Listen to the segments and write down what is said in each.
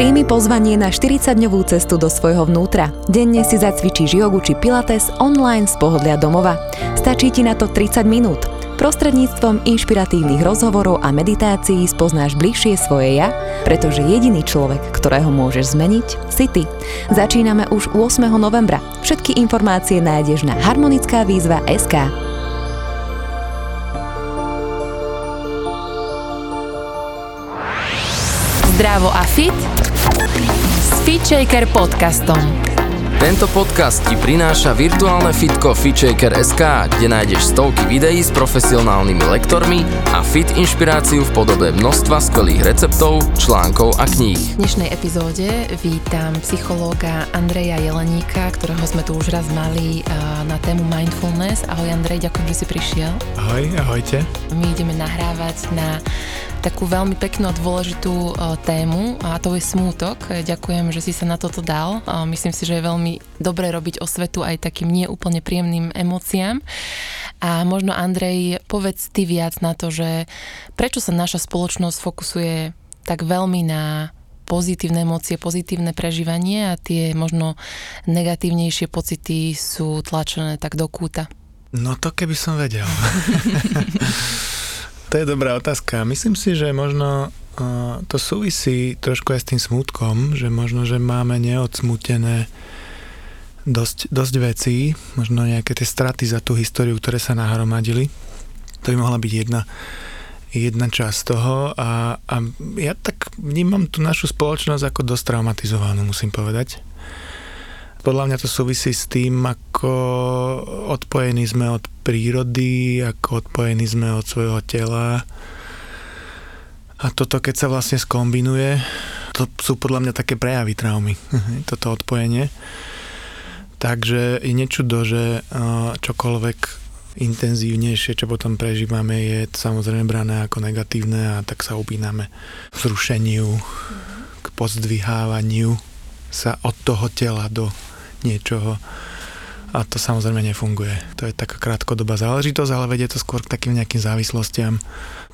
Príjmi pozvanie na 40-dňovú cestu do svojho vnútra. Denne si zacvičíš jogu či pilates online z pohodlia domova. Stačí ti na to 30 minút. Prostredníctvom inšpiratívnych rozhovorov a meditácií spoznáš bližšie svoje ja, pretože jediný človek, ktorého môžeš zmeniť, si ty. Začíname už 8. novembra. Všetky informácie nájdeš na harmonická výzva SK. Zdravo a fit FitShaker podcastom. Tento podcast ti prináša virtuálne fitko FitShaker.sk, kde nájdeš stovky videí s profesionálnymi lektormi a fit inšpiráciu v podobe množstva skvelých receptov, článkov a kníh. V dnešnej epizóde vítam psychológa Andreja Jeleníka, ktorého sme tu už raz mali na tému mindfulness. Ahoj Andrej, ďakujem, že si prišiel. Ahoj, ahojte. My ideme nahrávať na takú veľmi peknú a dôležitú e, tému a to je smútok. Ďakujem, že si sa na toto dal. Myslím si, že je veľmi dobré robiť osvetu aj takým nie úplne príjemným emóciám. A možno Andrej, povedz ty viac na to, že prečo sa naša spoločnosť fokusuje tak veľmi na pozitívne emócie, pozitívne prežívanie a tie možno negatívnejšie pocity sú tlačené tak do kúta? No to keby som vedel. To je dobrá otázka. Myslím si, že možno uh, to súvisí trošku aj s tým smutkom, že možno, že máme neodsmutené dosť, dosť vecí, možno nejaké tie straty za tú históriu, ktoré sa nahromadili. To by mohla byť jedna, jedna časť toho a, a ja tak vnímam tú našu spoločnosť ako dosť traumatizovanú, musím povedať. Podľa mňa to súvisí s tým, ako odpojení sme od prírody, ako odpojení sme od svojho tela. A toto, keď sa vlastne skombinuje, to sú podľa mňa také prejavy traumy, toto odpojenie. Takže je nečudo, že čokoľvek intenzívnejšie, čo potom prežívame, je samozrejme brané ako negatívne a tak sa upíname k zrušeniu, k pozdvihávaniu sa od toho tela do niečoho a to samozrejme nefunguje. To je taká krátkodobá záležitosť, ale vedie to skôr k takým nejakým závislostiam.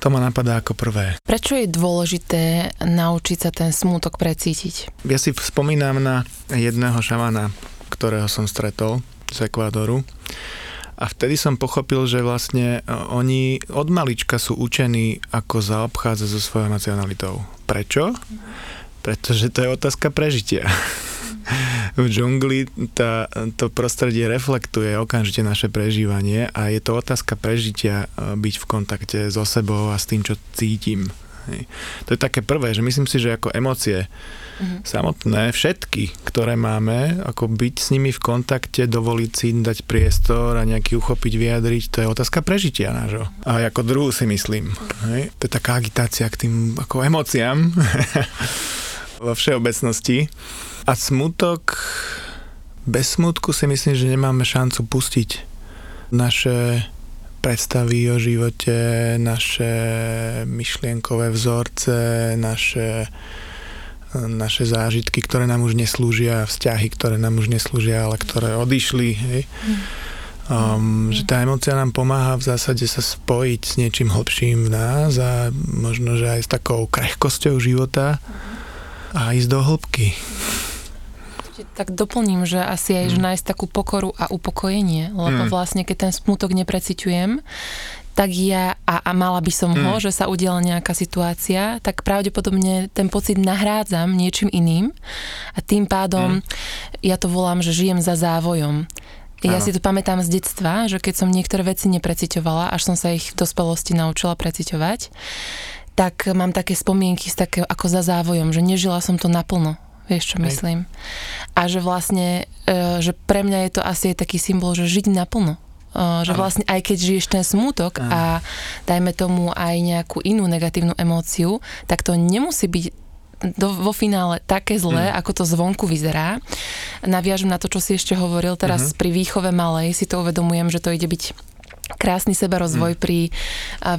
To ma napadá ako prvé. Prečo je dôležité naučiť sa ten smútok precítiť? Ja si spomínam na jedného šamana, ktorého som stretol z Ekvádoru. A vtedy som pochopil, že vlastne e, oni od malička sú učení, ako zaobchádzať so svojou emocionalitou. Prečo? Pretože to je otázka prežitia v džungli tá, to prostredie reflektuje okamžite naše prežívanie a je to otázka prežitia e, byť v kontakte so sebou a s tým, čo cítim. Hej. To je také prvé, že myslím si, že ako emócie mm-hmm. samotné, všetky, ktoré máme, ako byť s nimi v kontakte, dovoliť si dať priestor a nejaký uchopiť, vyjadriť, to je otázka prežitia nášho. A ako druhú si myslím. Hej. To je taká agitácia k tým ako emóciám vo všeobecnosti. A smutok, bez smutku si myslím, že nemáme šancu pustiť naše predstavy o živote, naše myšlienkové vzorce, naše, naše zážitky, ktoré nám už neslúžia, vzťahy, ktoré nám už neslúžia, ale ktoré odišli. Hej. Um, že tá emocia nám pomáha v zásade sa spojiť s niečím hlbším v nás a možno, že aj s takou krehkosťou života a ísť do hĺbky tak doplním, že asi aj že mm. nájsť takú pokoru a upokojenie, lebo mm. vlastne keď ten smutok nepreciťujem, tak ja, a, a mala by som ho, mm. že sa udiela nejaká situácia, tak pravdepodobne ten pocit nahrádzam niečím iným a tým pádom mm. ja to volám, že žijem za závojom. Ja si to pamätám z detstva, že keď som niektoré veci nepreciťovala, až som sa ich v dospelosti naučila preciťovať, tak mám také spomienky z takého ako za závojom, že nežila som to naplno. Vieš, čo Hej. myslím? A že vlastne, e, že pre mňa je to asi taký symbol, že žiť naplno. E, že vlastne aj keď žiješ ten smútok a dajme tomu aj nejakú inú negatívnu emóciu, tak to nemusí byť do, vo finále také zlé, mm. ako to zvonku vyzerá. Naviažem na to, čo si ešte hovoril, teraz mm-hmm. pri výchove malej si to uvedomujem, že to ide byť krásny seberozvoj mm. pri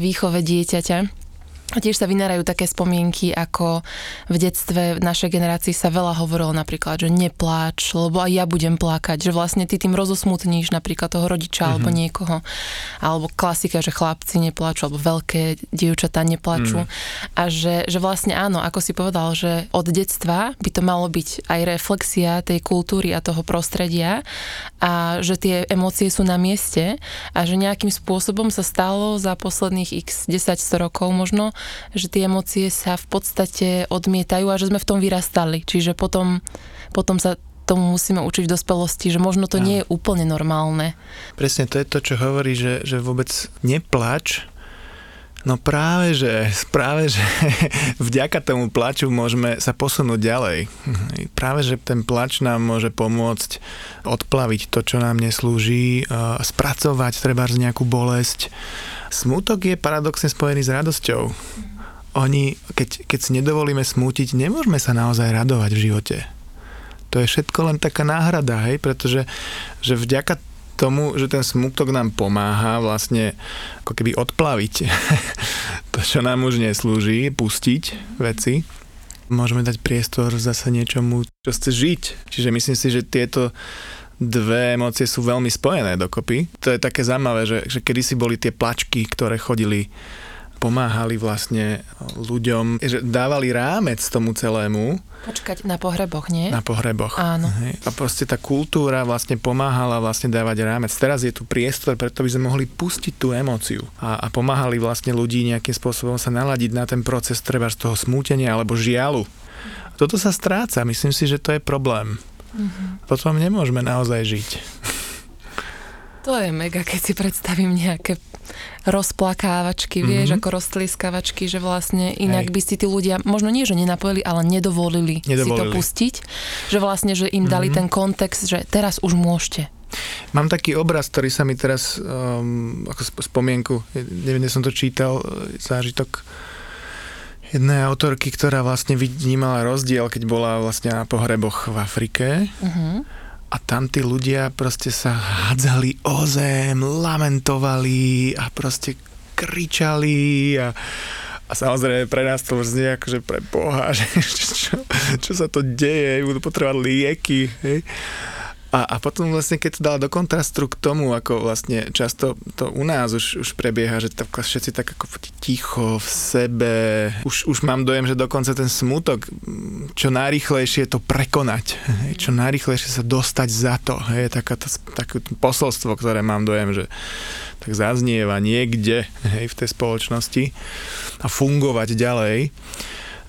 výchove dieťaťa A tiež sa vynárajú také spomienky, ako v detstve v našej generácii sa veľa hovorilo napríklad, že nepláč, lebo aj ja budem plakať, že vlastne ty tým rozosmutníš napríklad toho rodiča mm-hmm. alebo niekoho. Alebo klasika, že chlapci nepláču, alebo veľké dievčatá nepláču. Mm. A že, že vlastne áno, ako si povedal, že od detstva by to malo byť aj reflexia tej kultúry a toho prostredia a že tie emócie sú na mieste a že nejakým spôsobom sa stalo za posledných x 10 rokov možno, že tie emócie sa v podstate odmietajú a že sme v tom vyrastali. Čiže potom, potom sa tomu musíme učiť v dospelosti, že možno to ja. nie je úplne normálne. Presne to je to, čo hovorí, že, že vôbec neplač, No práve, že, práve, že vďaka tomu plaču môžeme sa posunúť ďalej. Práve, že ten plač nám môže pomôcť odplaviť to, čo nám neslúži, spracovať treba z nejakú bolesť, Smutok je paradoxne spojený s radosťou. Oni, keď, keď si nedovolíme smútiť, nemôžeme sa naozaj radovať v živote. To je všetko len taká náhrada, hej, pretože že vďaka tomu, že ten smutok nám pomáha vlastne ako keby odplaviť to, čo nám už neslúži, pustiť veci, môžeme dať priestor zase niečomu, čo chce žiť. Čiže myslím si, že tieto dve emócie sú veľmi spojené dokopy. To je také zaujímavé, že, že kedysi boli tie plačky, ktoré chodili pomáhali vlastne ľuďom, že dávali rámec tomu celému. Počkať, na pohreboch, nie? Na pohreboch. Áno. Hej. A proste tá kultúra vlastne pomáhala vlastne dávať rámec. Teraz je tu priestor, preto by sme mohli pustiť tú emóciu a, a pomáhali vlastne ľudí nejakým spôsobom sa naladiť na ten proces treba z toho smútenia alebo žialu. Toto sa stráca, myslím si, že to je problém. Mm-hmm. Potom nemôžeme naozaj žiť. To je mega, keď si predstavím nejaké rozplakávačky, mm-hmm. vieš, ako roztliskavačky, že vlastne inak Hej. by si tí ľudia, možno nie, že nenapojili, ale nedovolili, nedovolili. si to pustiť. Že vlastne, že im dali mm-hmm. ten kontext, že teraz už môžete. Mám taký obraz, ktorý sa mi teraz, um, ako spomienku, neviem, som to čítal, zážitok jednej autorky, ktorá vlastne vnímala rozdiel, keď bola vlastne na pohreboch v Afrike. Uh-huh. A tam tí ľudia proste sa hádzali o zem, lamentovali a proste kričali a, a samozrejme pre nás to znie akože pre Boha, že čo, čo sa to deje, budú potrebovať lieky. Hej. A, a potom vlastne, keď to dala do kontrastu k tomu, ako vlastne často to u nás už, už prebieha, že tak všetci tak ako ticho v sebe, už, už mám dojem, že dokonca ten smutok, čo najrychlejšie to prekonať, hej, čo najrychlejšie sa dostať za to, je také posolstvo, ktoré mám dojem, že tak zaznieva niekde hej, v tej spoločnosti a fungovať ďalej.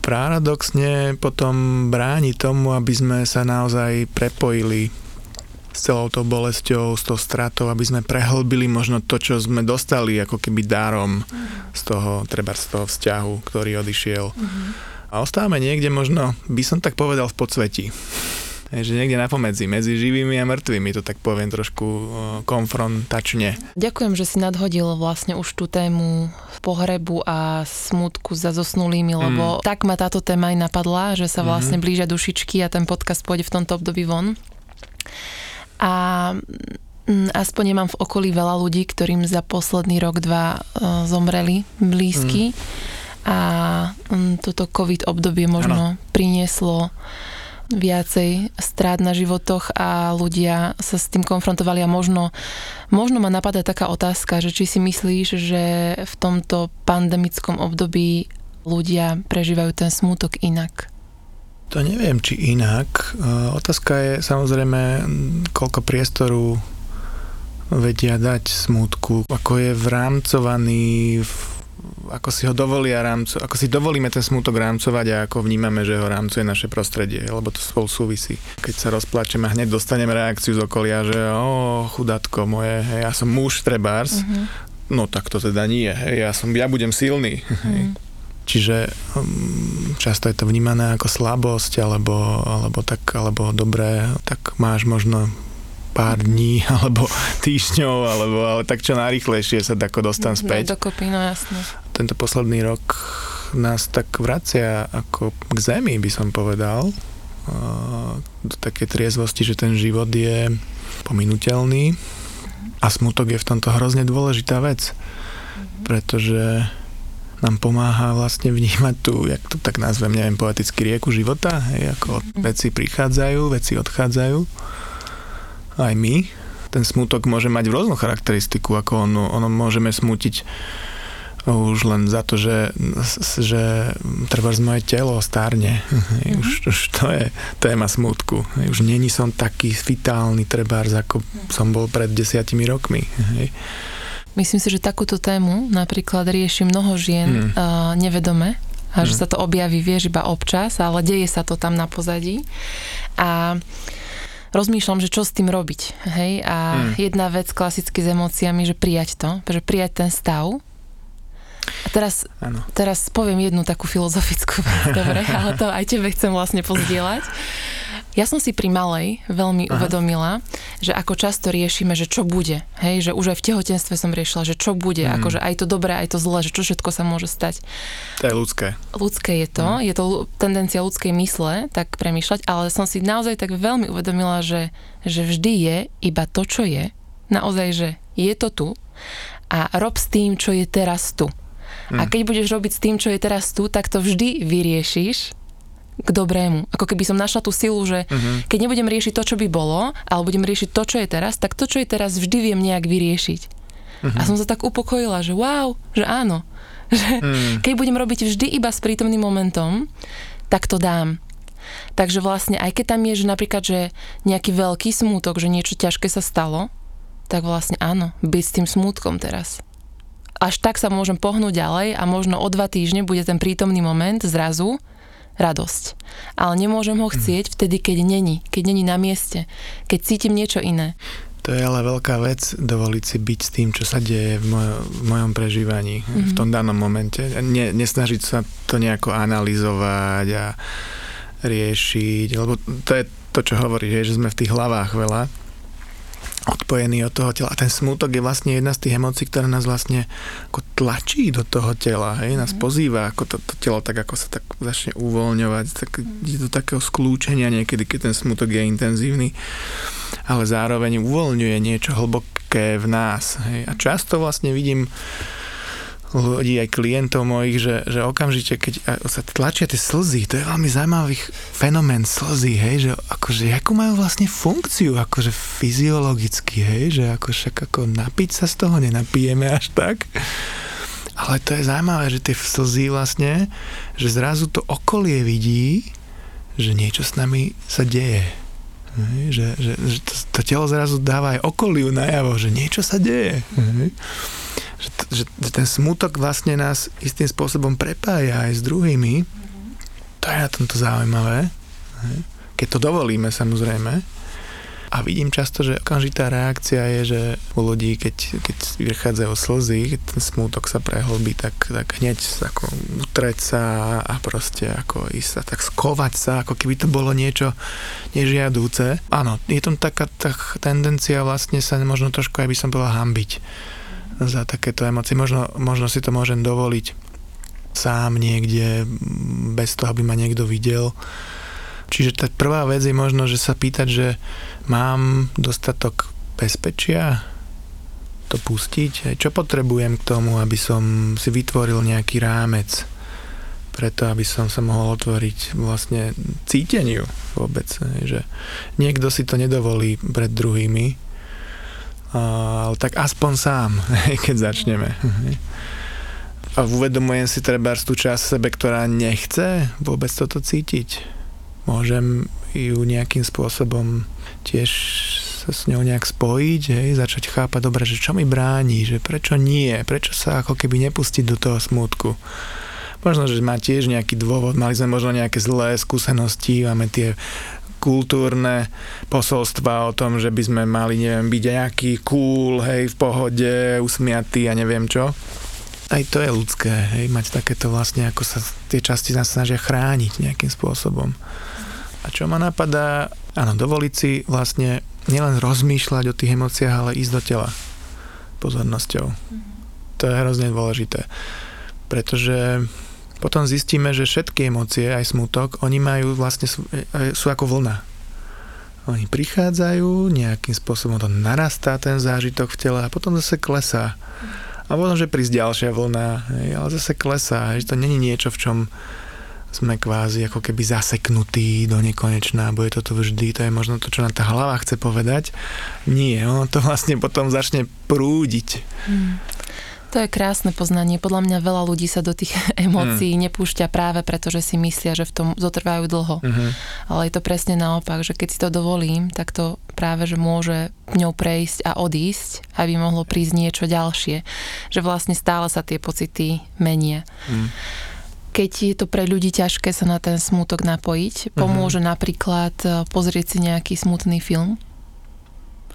Paradoxne potom bráni tomu, aby sme sa naozaj prepojili s celou tou bolesťou, s tou stratou, aby sme prehlbili možno to, čo sme dostali ako keby dárom z toho, treba z toho vzťahu, ktorý odišiel. Mm-hmm. A ostávame niekde možno, by som tak povedal, v podsvetí. že niekde na pomedzi, medzi živými a mŕtvými, to tak poviem trošku konfrontačne. Ďakujem, že si nadhodil vlastne už tú tému pohrebu a smutku za zosnulými, lebo mm. tak ma táto téma aj napadla, že sa vlastne mm. blížia dušičky a ten podcast pôjde v tomto období von a mm, aspoň nemám v okolí veľa ľudí, ktorým za posledný rok, dva e, zomreli blízky. Mm. A toto COVID obdobie možno ano. prinieslo viacej strát na životoch a ľudia sa s tým konfrontovali a možno, možno ma napadá taká otázka, že či si myslíš, že v tomto pandemickom období ľudia prežívajú ten smútok inak? To neviem, či inak. Otázka je samozrejme, koľko priestoru vedia dať smutku, ako je vrámcovaný, ako si ho dovolia rámco, ako si dovolíme ten smutok rámcovať a ako vnímame, že ho rámcuje naše prostredie, lebo to spolu súvisí. Keď sa rozplačeme a hneď dostanem reakciu z okolia, že o, chudátko moje, hej, ja som muž trebárs, uh-huh. no tak to teda nie, hej, ja, som, ja budem silný. Uh-huh. Čiže um, často je to vnímané ako slabosť alebo, alebo, tak, alebo dobré, tak máš možno pár dní alebo týždňov, alebo ale tak čo najrychlejšie sa tako dostan no, späť. Dokopy, no jasne. Tento posledný rok nás tak vracia ako k zemi, by som povedal. Do také triezvosti, že ten život je pominuteľný a smutok je v tomto hrozne dôležitá vec. Pretože nám pomáha vlastne vnímať tu, jak to tak nazvem, neviem, poetický rieku života, hej, ako Mhm. veci prichádzajú, veci odchádzajú. Aj my. Ten smutok môže mať rôznu charakteristiku, ako ono, ono môžeme smutiť už len za to, že, že treba z moje telo stárne. Mhm. Už, už to je téma smutku. Už není som taký vitálny trebárs, ako som bol pred desiatimi rokmi. Hej. Myslím si, že takúto tému napríklad rieši mnoho žien Mm. uh, nevedome a že Mm. sa to objaví, vieš, iba občas, ale deje sa to tam na pozadí. A rozmýšľam, že čo s tým robiť. Hej? A Mm. jedna vec klasicky s emóciami, že prijať to, že prijať ten stav. A teraz, teraz poviem jednu takú filozofickú vec, dobre, ale to aj tebe chcem vlastne pozdieľať. Ja som si pri malej veľmi Aha. uvedomila, že ako často riešime, že čo bude. Hej, že už aj v tehotenstve som riešila, že čo bude, Mm. akože aj to dobré, aj to zlé, že čo všetko sa môže stať. To je ľudské. Ľudské je to, je to tendencia ľudskej mysle tak premýšľať, ale som si naozaj tak veľmi uvedomila, že, že vždy je iba to, čo je. Naozaj, že je to tu a rob s tým, čo je teraz tu. A keď budeš robiť s tým, čo je teraz tu, tak to vždy vyriešiš k dobrému. Ako keby som našla tú silu, že Mhm. keď nebudem riešiť to, čo by bolo, ale budem riešiť to, čo je teraz, tak to, čo je teraz, vždy viem nejak vyriešiť. A som sa tak upokojila, že wow, že áno. Že Mm. keď budem robiť vždy iba s prítomným momentom, tak to dám. Takže vlastne, aj keď tam je, že napríklad, že nejaký veľký smútok, že niečo ťažké sa stalo, tak vlastne áno, byť s tým smútkom teraz. Až tak sa môžem pohnúť ďalej a možno o dva týždne bude ten prítomný moment zrazu radosť. Ale nemôžem ho chcieť vtedy, keď není, keď není na mieste, keď cítim niečo iné. To je ale veľká vec dovoliť si byť s tým, čo sa deje v, mojo, v mojom prežívaní mm-hmm. v tom danom momente. Ne, nesnažiť sa to nejako analyzovať a riešiť, lebo to je to, čo hovorí, že sme v tých hlavách veľa odpojení od toho tela. A ten smútok je vlastne jedna z tých emócií, ktorá nás vlastne ako tlačí do toho tela, hej, nás pozýva, ako to, to telo tak ako sa tak začne uvoľňovať, tak je do takého skľúčenia niekedy, keď ten smútok je intenzívny, ale zároveň uvoľňuje niečo hlboké v nás, hej. A často vlastne vidím ľudí, aj klientov mojich, že, že okamžite, keď sa tlačia tie slzy, to je veľmi zaujímavý fenomén slzy, hej, že akože, akú majú vlastne funkciu, akože fyziologicky, hej, že ako však ako napiť sa z toho nenapijeme až tak, ale to je zaujímavé, že tie slzy vlastne, že zrazu to okolie vidí, že niečo s nami sa deje. Hej, že, že, že to, to telo zrazu dáva aj okoliu najavo, že niečo sa deje. Hej. Že, že, že ten smutok vlastne nás istým spôsobom prepája aj s druhými. To je na tomto zaujímavé. Keď to dovolíme samozrejme. A vidím často, že okamžitá reakcia je, že u ľudí, keď, keď vychádzajú slzy, keď ten smútok sa prehlbí, tak, tak hneď ako utreť sa a proste ako ísť sa, tak skovať sa, ako keby to bolo niečo nežiadúce. Áno, je tam taká tak tendencia vlastne sa možno trošku, aj by som povedal, hambiť za takéto emócie. Možno, možno si to môžem dovoliť sám niekde, bez toho, aby ma niekto videl. Čiže tá prvá vec je možno, že sa pýtať, že mám dostatok bezpečia to pustiť? Čo potrebujem k tomu, aby som si vytvoril nejaký rámec preto, aby som sa mohol otvoriť vlastne cíteniu vôbec. Že niekto si to nedovolí pred druhými, ale tak aspoň sám, keď začneme. A uvedomujem si treba tú časť sebe, ktorá nechce vôbec toto cítiť. Môžem ju nejakým spôsobom tiež sa s ňou nejak spojiť, hej, začať chápať, dobre, že čo mi bráni, že prečo nie, prečo sa ako keby nepustiť do toho smutku. Možno, že má tiež nejaký dôvod, mali sme možno nejaké zlé skúsenosti, máme tie kultúrne posolstva o tom, že by sme mali, neviem, byť nejaký cool, hej, v pohode, usmiatý a neviem čo. Aj to je ľudské, hej, mať takéto vlastne, ako sa tie časti nás snažia chrániť nejakým spôsobom. A čo ma napadá, áno, dovoliť si vlastne nielen rozmýšľať o tých emóciách, ale ísť do tela pozornosťou. To je hrozne dôležité. Pretože potom zistíme, že všetky emócie, aj smutok, oni majú vlastne, sú, sú ako vlna. Oni prichádzajú, nejakým spôsobom to narastá ten zážitok v tele a potom zase klesá. A potom, že prísť ďalšia vlna, ale zase klesá, že to není niečo, v čom sme kvázi ako keby zaseknutí do nekonečná, bude to tu vždy, to je možno to, čo nám tá hlava chce povedať. Nie, ono to vlastne potom začne prúdiť. Hmm. To je krásne poznanie. Podľa mňa veľa ľudí sa do tých emócií hmm. nepúšťa práve preto, že si myslia, že v tom zotrvajú dlho. Hmm. Ale je to presne naopak, že keď si to dovolím, tak to práve, že môže ňou prejsť a odísť, aby mohlo prísť niečo ďalšie. Že vlastne stále sa tie pocity menia. Hmm keď je to pre ľudí ťažké sa na ten smútok napojiť, pomôže uh-huh. napríklad e, pozrieť si nejaký smutný film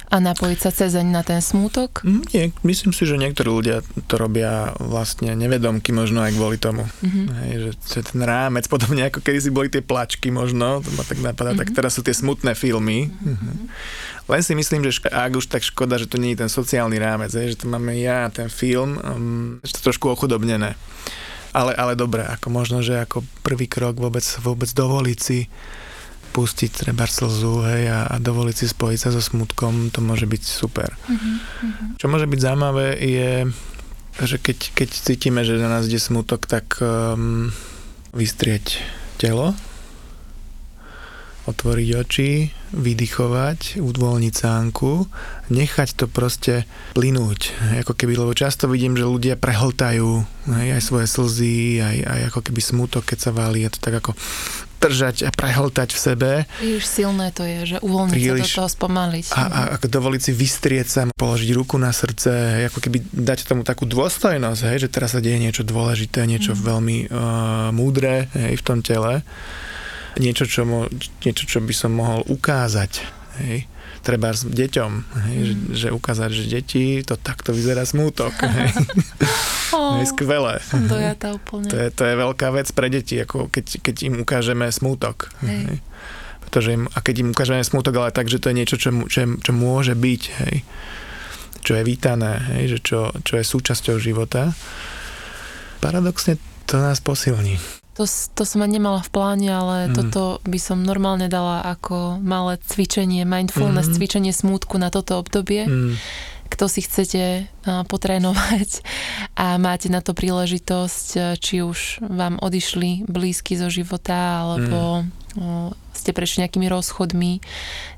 a napojiť sa cezeň na ten smútok? Mm, nie, myslím si, že niektorí ľudia to robia vlastne nevedomky možno aj kvôli tomu. Uh-huh. Hej, že, ten rámec, podobne ako kedy si boli tie plačky možno, to ma tak napadá, uh-huh. tak teraz sú tie smutné filmy. Uh-huh. Len si myslím, že ak už tak škoda, že to nie je ten sociálny rámec, hej, že to máme ja, ten film, um, že to trošku ochudobnené. Ale, ale dobre, ako možno, že ako prvý krok vôbec, vôbec dovoliť si pustiť treba slzu hej, a, a dovoliť si spojiť sa so smutkom, to môže byť super. Mm-hmm. Čo môže byť zaujímavé je, že keď, keď cítime, že na nás ide smutok, tak um, vystrieť telo, otvoriť oči, vydychovať, uvoľniť sánku, nechať to proste plynúť. Ako keby, lebo často vidím, že ľudia prehltajú aj, aj svoje slzy, aj, aj ako keby smutok, keď sa válí, je to tak ako držať a prehltať v sebe. Príliš silné to je, že uvoľniť Príliš, sa do toho spomaliť. A, a, a dovoliť si vystrieť sa, položiť ruku na srdce, ako keby dať tomu takú dôstojnosť, hej, že teraz sa deje niečo dôležité, niečo mm. veľmi uh, múdre hej, v tom tele niečo, čo, mo, niečo, čo by som mohol ukázať. Hej treba s deťom, hej, mm. že, že ukázať, že deti, to takto vyzerá smútok. Hej. oh, hej, skvelé. Som dojatá úplne. To je, to je veľká vec pre deti, ako keď, keď im ukážeme smútok. Hej. Hej. Pretože im, a keď im ukážeme smútok, ale tak, že to je niečo, čo, čo, čo môže byť, hej, čo je vítané, hej, že čo, čo je súčasťou života, paradoxne to nás posilní. To, to som aj nemala v pláne, ale mm. toto by som normálne dala ako malé cvičenie, mindfulness, mm. cvičenie smútku na toto obdobie. Mm. Kto si chcete potrénovať a máte na to príležitosť, či už vám odišli blízky zo života, alebo mm. ste prešli nejakými rozchodmi,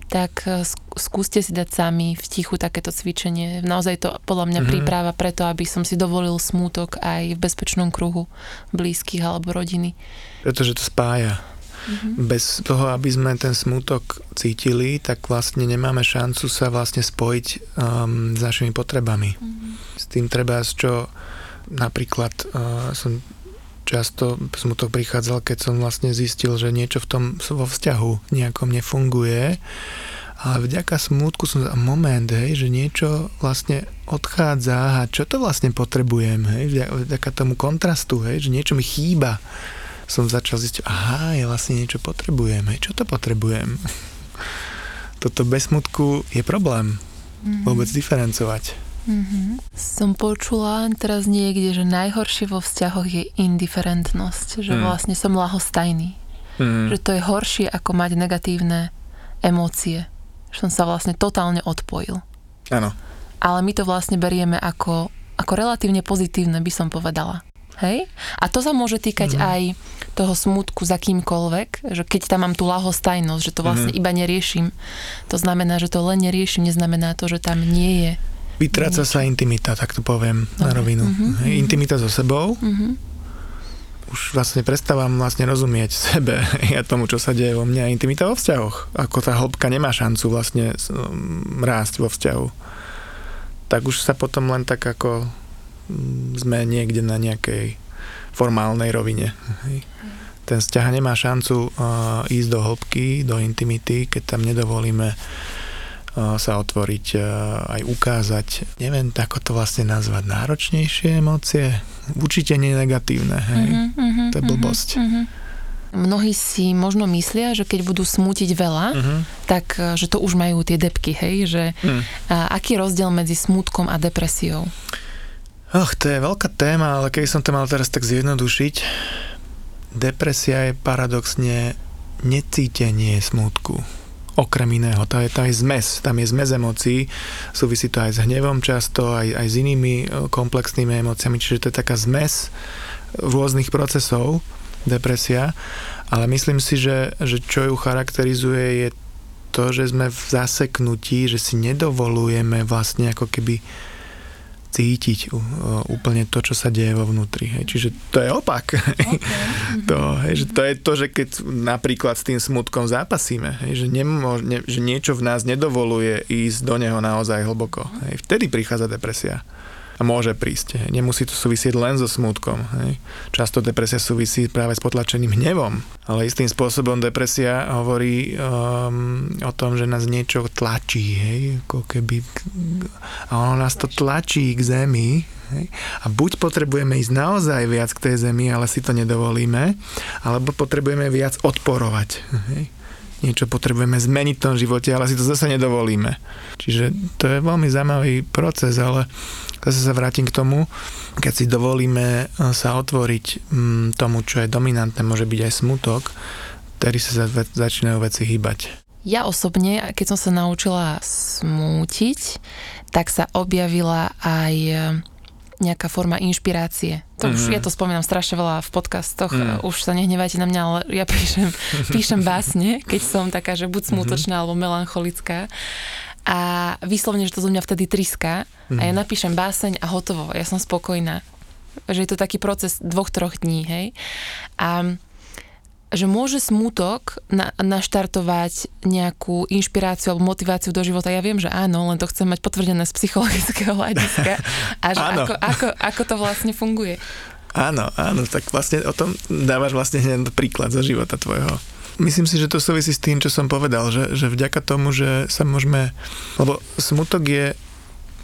tak e, skúste si dať sami v tichu takéto cvičenie. Naozaj to podľa mňa mm-hmm. príprava preto, aby som si dovolil smútok aj v bezpečnom kruhu blízkych alebo rodiny. Pretože to spája. Mm-hmm. Bez toho, aby sme ten smútok cítili, tak vlastne nemáme šancu sa vlastne spojiť um, s našimi potrebami. Mm-hmm. S tým treba, čo napríklad uh, som často smutok prichádzal, keď som vlastne zistil, že niečo v tom vo vzťahu nejakom nefunguje. Ale vďaka smútku som moment, hej, že niečo vlastne odchádza a čo to vlastne potrebujem, hej, vďaka tomu kontrastu, hej, že niečo mi chýba. Som začal zistiť, aha, ja vlastne niečo potrebujem, hej, čo to potrebujem? Toto bez smutku je problém mm-hmm. vôbec diferencovať. Mm-hmm. Som počula teraz niekde, že najhoršie vo vzťahoch je indiferentnosť, že mm. vlastne som lahostajný. Mm. Že to je horšie ako mať negatívne emócie. Že som sa vlastne totálne odpojil. Áno. Ale my to vlastne berieme ako, ako relatívne pozitívne, by som povedala. Hej? A to sa môže týkať mm. aj toho smutku za kýmkoľvek, že keď tam mám tú lahostajnosť, že to vlastne mm. iba neriešim. To znamená, že to len neriešim, neznamená to, že tam nie je Vytráca sa intimita, tak to poviem okay. na rovinu. Uh-huh, uh-huh. Intimita so sebou. Uh-huh. Už vlastne prestávam vlastne rozumieť sebe a tomu, čo sa deje vo mne. Intimita vo vzťahoch. Ako tá hĺbka nemá šancu vlastne um, rásť vo vzťahu. Tak už sa potom len tak ako mm, sme niekde na nejakej formálnej rovine. Ten vzťah nemá šancu uh, ísť do hĺbky, do intimity, keď tam nedovolíme sa otvoriť, aj ukázať, neviem, ako to vlastne nazvať, náročnejšie emócie? Určite nie negatívne, hej? Uh-huh, to je blbosť. Uh-huh. Mnohí si možno myslia, že keď budú smútiť veľa, uh-huh. tak že to už majú tie depky, hej? Že, uh-huh. a aký je rozdiel medzi smútkom a depresiou? Och, to je veľká téma, ale keby som to mal teraz tak zjednodušiť, depresia je paradoxne necítenie smútku okrem iného. To je, to je zmes, tam je zmes emócií, súvisí to aj s hnevom často, aj, aj s inými e, komplexnými emóciami, čiže to je taká zmes rôznych procesov, depresia, ale myslím si, že, že čo ju charakterizuje je to, že sme v zaseknutí, že si nedovolujeme vlastne ako keby cítiť úplne to, čo sa deje vo vnútri. Hej. Čiže to je opak. Okay. to, hej, že to je to, že keď napríklad s tým smutkom zápasíme, hej, že, nemo, ne, že niečo v nás nedovoluje ísť do neho naozaj hlboko. Hej. Vtedy prichádza depresia môže prísť. Nemusí to súvisieť len so smutkom. Hej. Často depresia súvisí práve s potlačeným hnevom, ale istým spôsobom depresia hovorí um, o tom, že nás niečo tlačí, hej, ako keby a ono nás to tlačí k zemi hej. a buď potrebujeme ísť naozaj viac k tej zemi, ale si to nedovolíme, alebo potrebujeme viac odporovať. Hej niečo potrebujeme zmeniť v tom živote, ale si to zase nedovolíme. Čiže to je veľmi zaujímavý proces, ale zase sa vrátim k tomu, keď si dovolíme eh, sa otvoriť mm, tomu, čo je dominantné, môže byť aj smutok, ktorý sa začínajú veci hýbať. Ja osobne, keď som sa naučila smútiť, tak sa objavila aj eh, nejaká forma inšpirácie. To mm-hmm. už, mhm. ja to spomínam strašne veľa v podcastoch, mm. už sa nehnevajte na mňa, ale ja píšem, píšem básne, keď som taká, že buď smutočná mm-hmm. alebo melancholická a vyslovene, že to zo mňa vtedy triská mm. a ja mhm. napíšem báseň a hotovo, ja som spokojná. Že je to taký proces dvoch, troch dní, hej. A že môže smútok na, naštartovať nejakú inšpiráciu alebo motiváciu do života. Ja viem, že áno, len to chcem mať potvrdené z psychologického hľadiska. A že ako, ako, ako to vlastne funguje. Áno, áno, tak vlastne o tom dávaš vlastne hneď príklad zo života tvojho. Myslím si, že to súvisí s tým, čo som povedal, že, že vďaka tomu, že sa môžeme... Lebo smutok je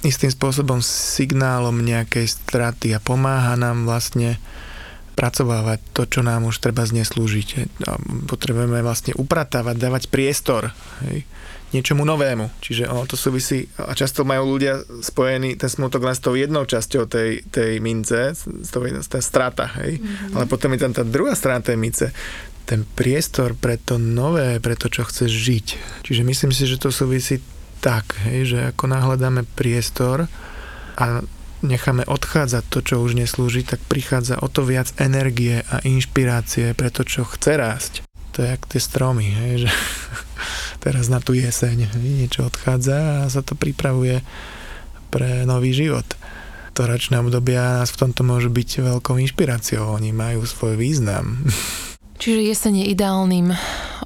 istým spôsobom signálom nejakej straty a pomáha nám vlastne pracovávať to, čo nám už treba zneslúžiť. Potrebujeme vlastne upratávať, dávať priestor hej, niečomu novému. Čiže ono to súvisí, a často majú ľudia spojený ten smutok len s tou jednou časťou tej, tej mince, s tou, tá strata, hej. Mm-hmm. Ale potom je tam tá druhá strana tej mince, ten priestor pre to nové, pre to, čo chceš žiť. Čiže myslím si, že to súvisí tak, hej, že ako nahľadáme priestor a necháme odchádzať to, čo už neslúži, tak prichádza o to viac energie a inšpirácie pre to, čo chce rásť. To je jak tie stromy, hej, že teraz na tú jeseň hej, niečo odchádza a sa to pripravuje pre nový život. To račné obdobia nás v tomto môžu byť veľkou inšpiráciou, oni majú svoj význam. Čiže jeseň je ideálnym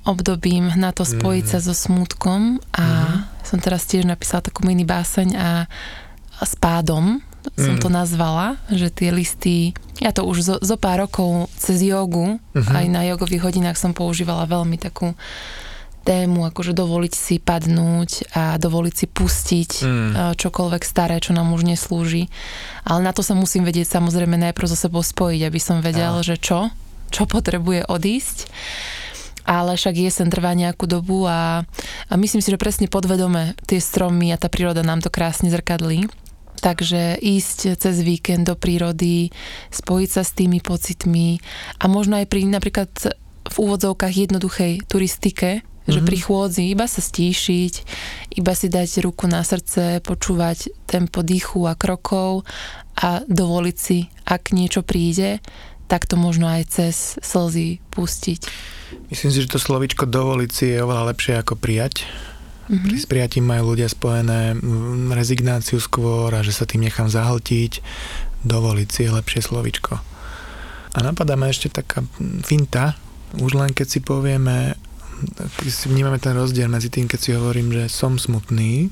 obdobím na to spojiť mm. sa so smutkom a mm. som teraz tiež napísala takú mini báseň a, a s pádom mm. som to nazvala, že tie listy, ja to už zo, zo pár rokov cez jogu, mm-hmm. aj na jogových hodinách som používala veľmi takú tému, akože dovoliť si padnúť a dovoliť si pustiť mm. čokoľvek staré, čo nám už neslúži. Ale na to sa musím vedieť samozrejme najprv so sebou spojiť, aby som vedel, ja. že čo, čo potrebuje odísť ale však jesen trvá nejakú dobu a, a myslím si, že presne podvedome tie stromy a tá príroda nám to krásne zrkadlí. Takže ísť cez víkend do prírody, spojiť sa s tými pocitmi a možno aj pri napríklad v úvodzovkách jednoduchej turistike, mm-hmm. že pri chôdzi iba sa stíšiť, iba si dať ruku na srdce, počúvať tempo dýchu a krokov a dovoliť si, ak niečo príde, tak to možno aj cez slzy pustiť. Myslím si, že to slovičko dovoliť si je oveľa lepšie ako prijať. Mm-hmm. S prijatím majú ľudia spojené rezignáciu skôr a že sa tým nechám zahltiť. Dovoliť si je lepšie slovičko. A napadá ma ešte taká finta, už len keď si povieme, keď si vnímame ten rozdiel medzi tým, keď si hovorím, že som smutný,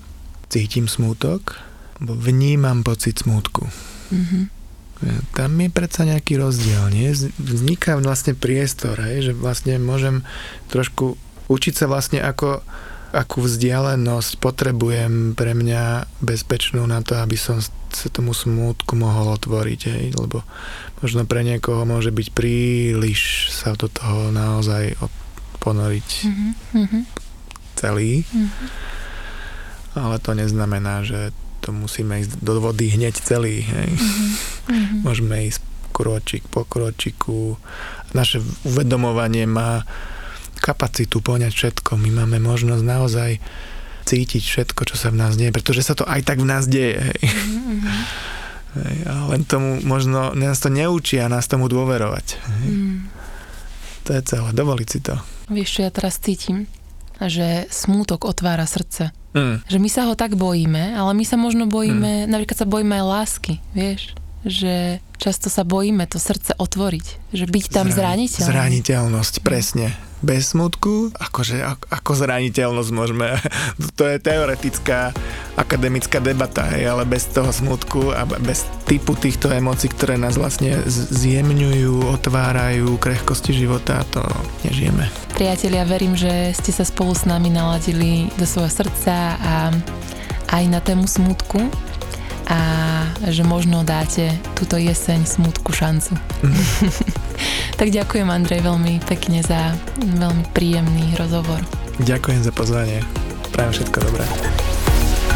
cítim smútok, vnímam pocit smútku. Mm-hmm tam je predsa nejaký rozdiel, nie? Vzniká vlastne priestor, hej? že vlastne môžem trošku učiť sa vlastne ako akú vzdialenosť potrebujem pre mňa bezpečnú na to, aby som sa tomu smútku mohol otvoriť, hej? lebo možno pre niekoho môže byť príliš sa do toho naozaj ponoriť mm-hmm. celý, mm-hmm. ale to neznamená, že to musíme ísť do vody hneď celý. Hej. Mm-hmm. Môžeme ísť kročík po kročiku. Naše uvedomovanie má kapacitu poňať všetko. My máme možnosť naozaj cítiť všetko, čo sa v nás deje, pretože sa to aj tak v nás deje. Hej. Mm-hmm. Hej, a len tomu možno nás to neučí a nás tomu dôverovať. Hej. Mm. To je celé, dovoliť si to. Vieš, čo ja teraz cítim? Že smútok otvára srdce. Mm. Že my sa ho tak bojíme, ale my sa možno bojíme, mm. napríklad sa bojíme aj lásky, vieš? Že často sa bojíme to srdce otvoriť, že byť tam Zrani- zraniteľný. Zraniteľnosť, presne bez smutku, akože ako zraniteľnosť môžeme, to je teoretická akademická debata, hej, ale bez toho smutku a bez typu týchto emócií, ktoré nás vlastne zjemňujú, otvárajú krehkosti života, to nežijeme. Priatelia, verím, že ste sa spolu s nami naladili do svojho srdca a aj na tému smutku a že možno dáte túto jeseň smutku šancu. Mm. tak ďakujem Andrej veľmi pekne za veľmi príjemný rozhovor. Ďakujem za pozvanie. Prajem všetko dobré.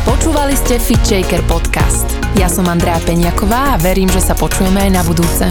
Počúvali ste Fit Shaker podcast. Ja som Andrea Peňaková a verím, že sa počujeme aj na budúce.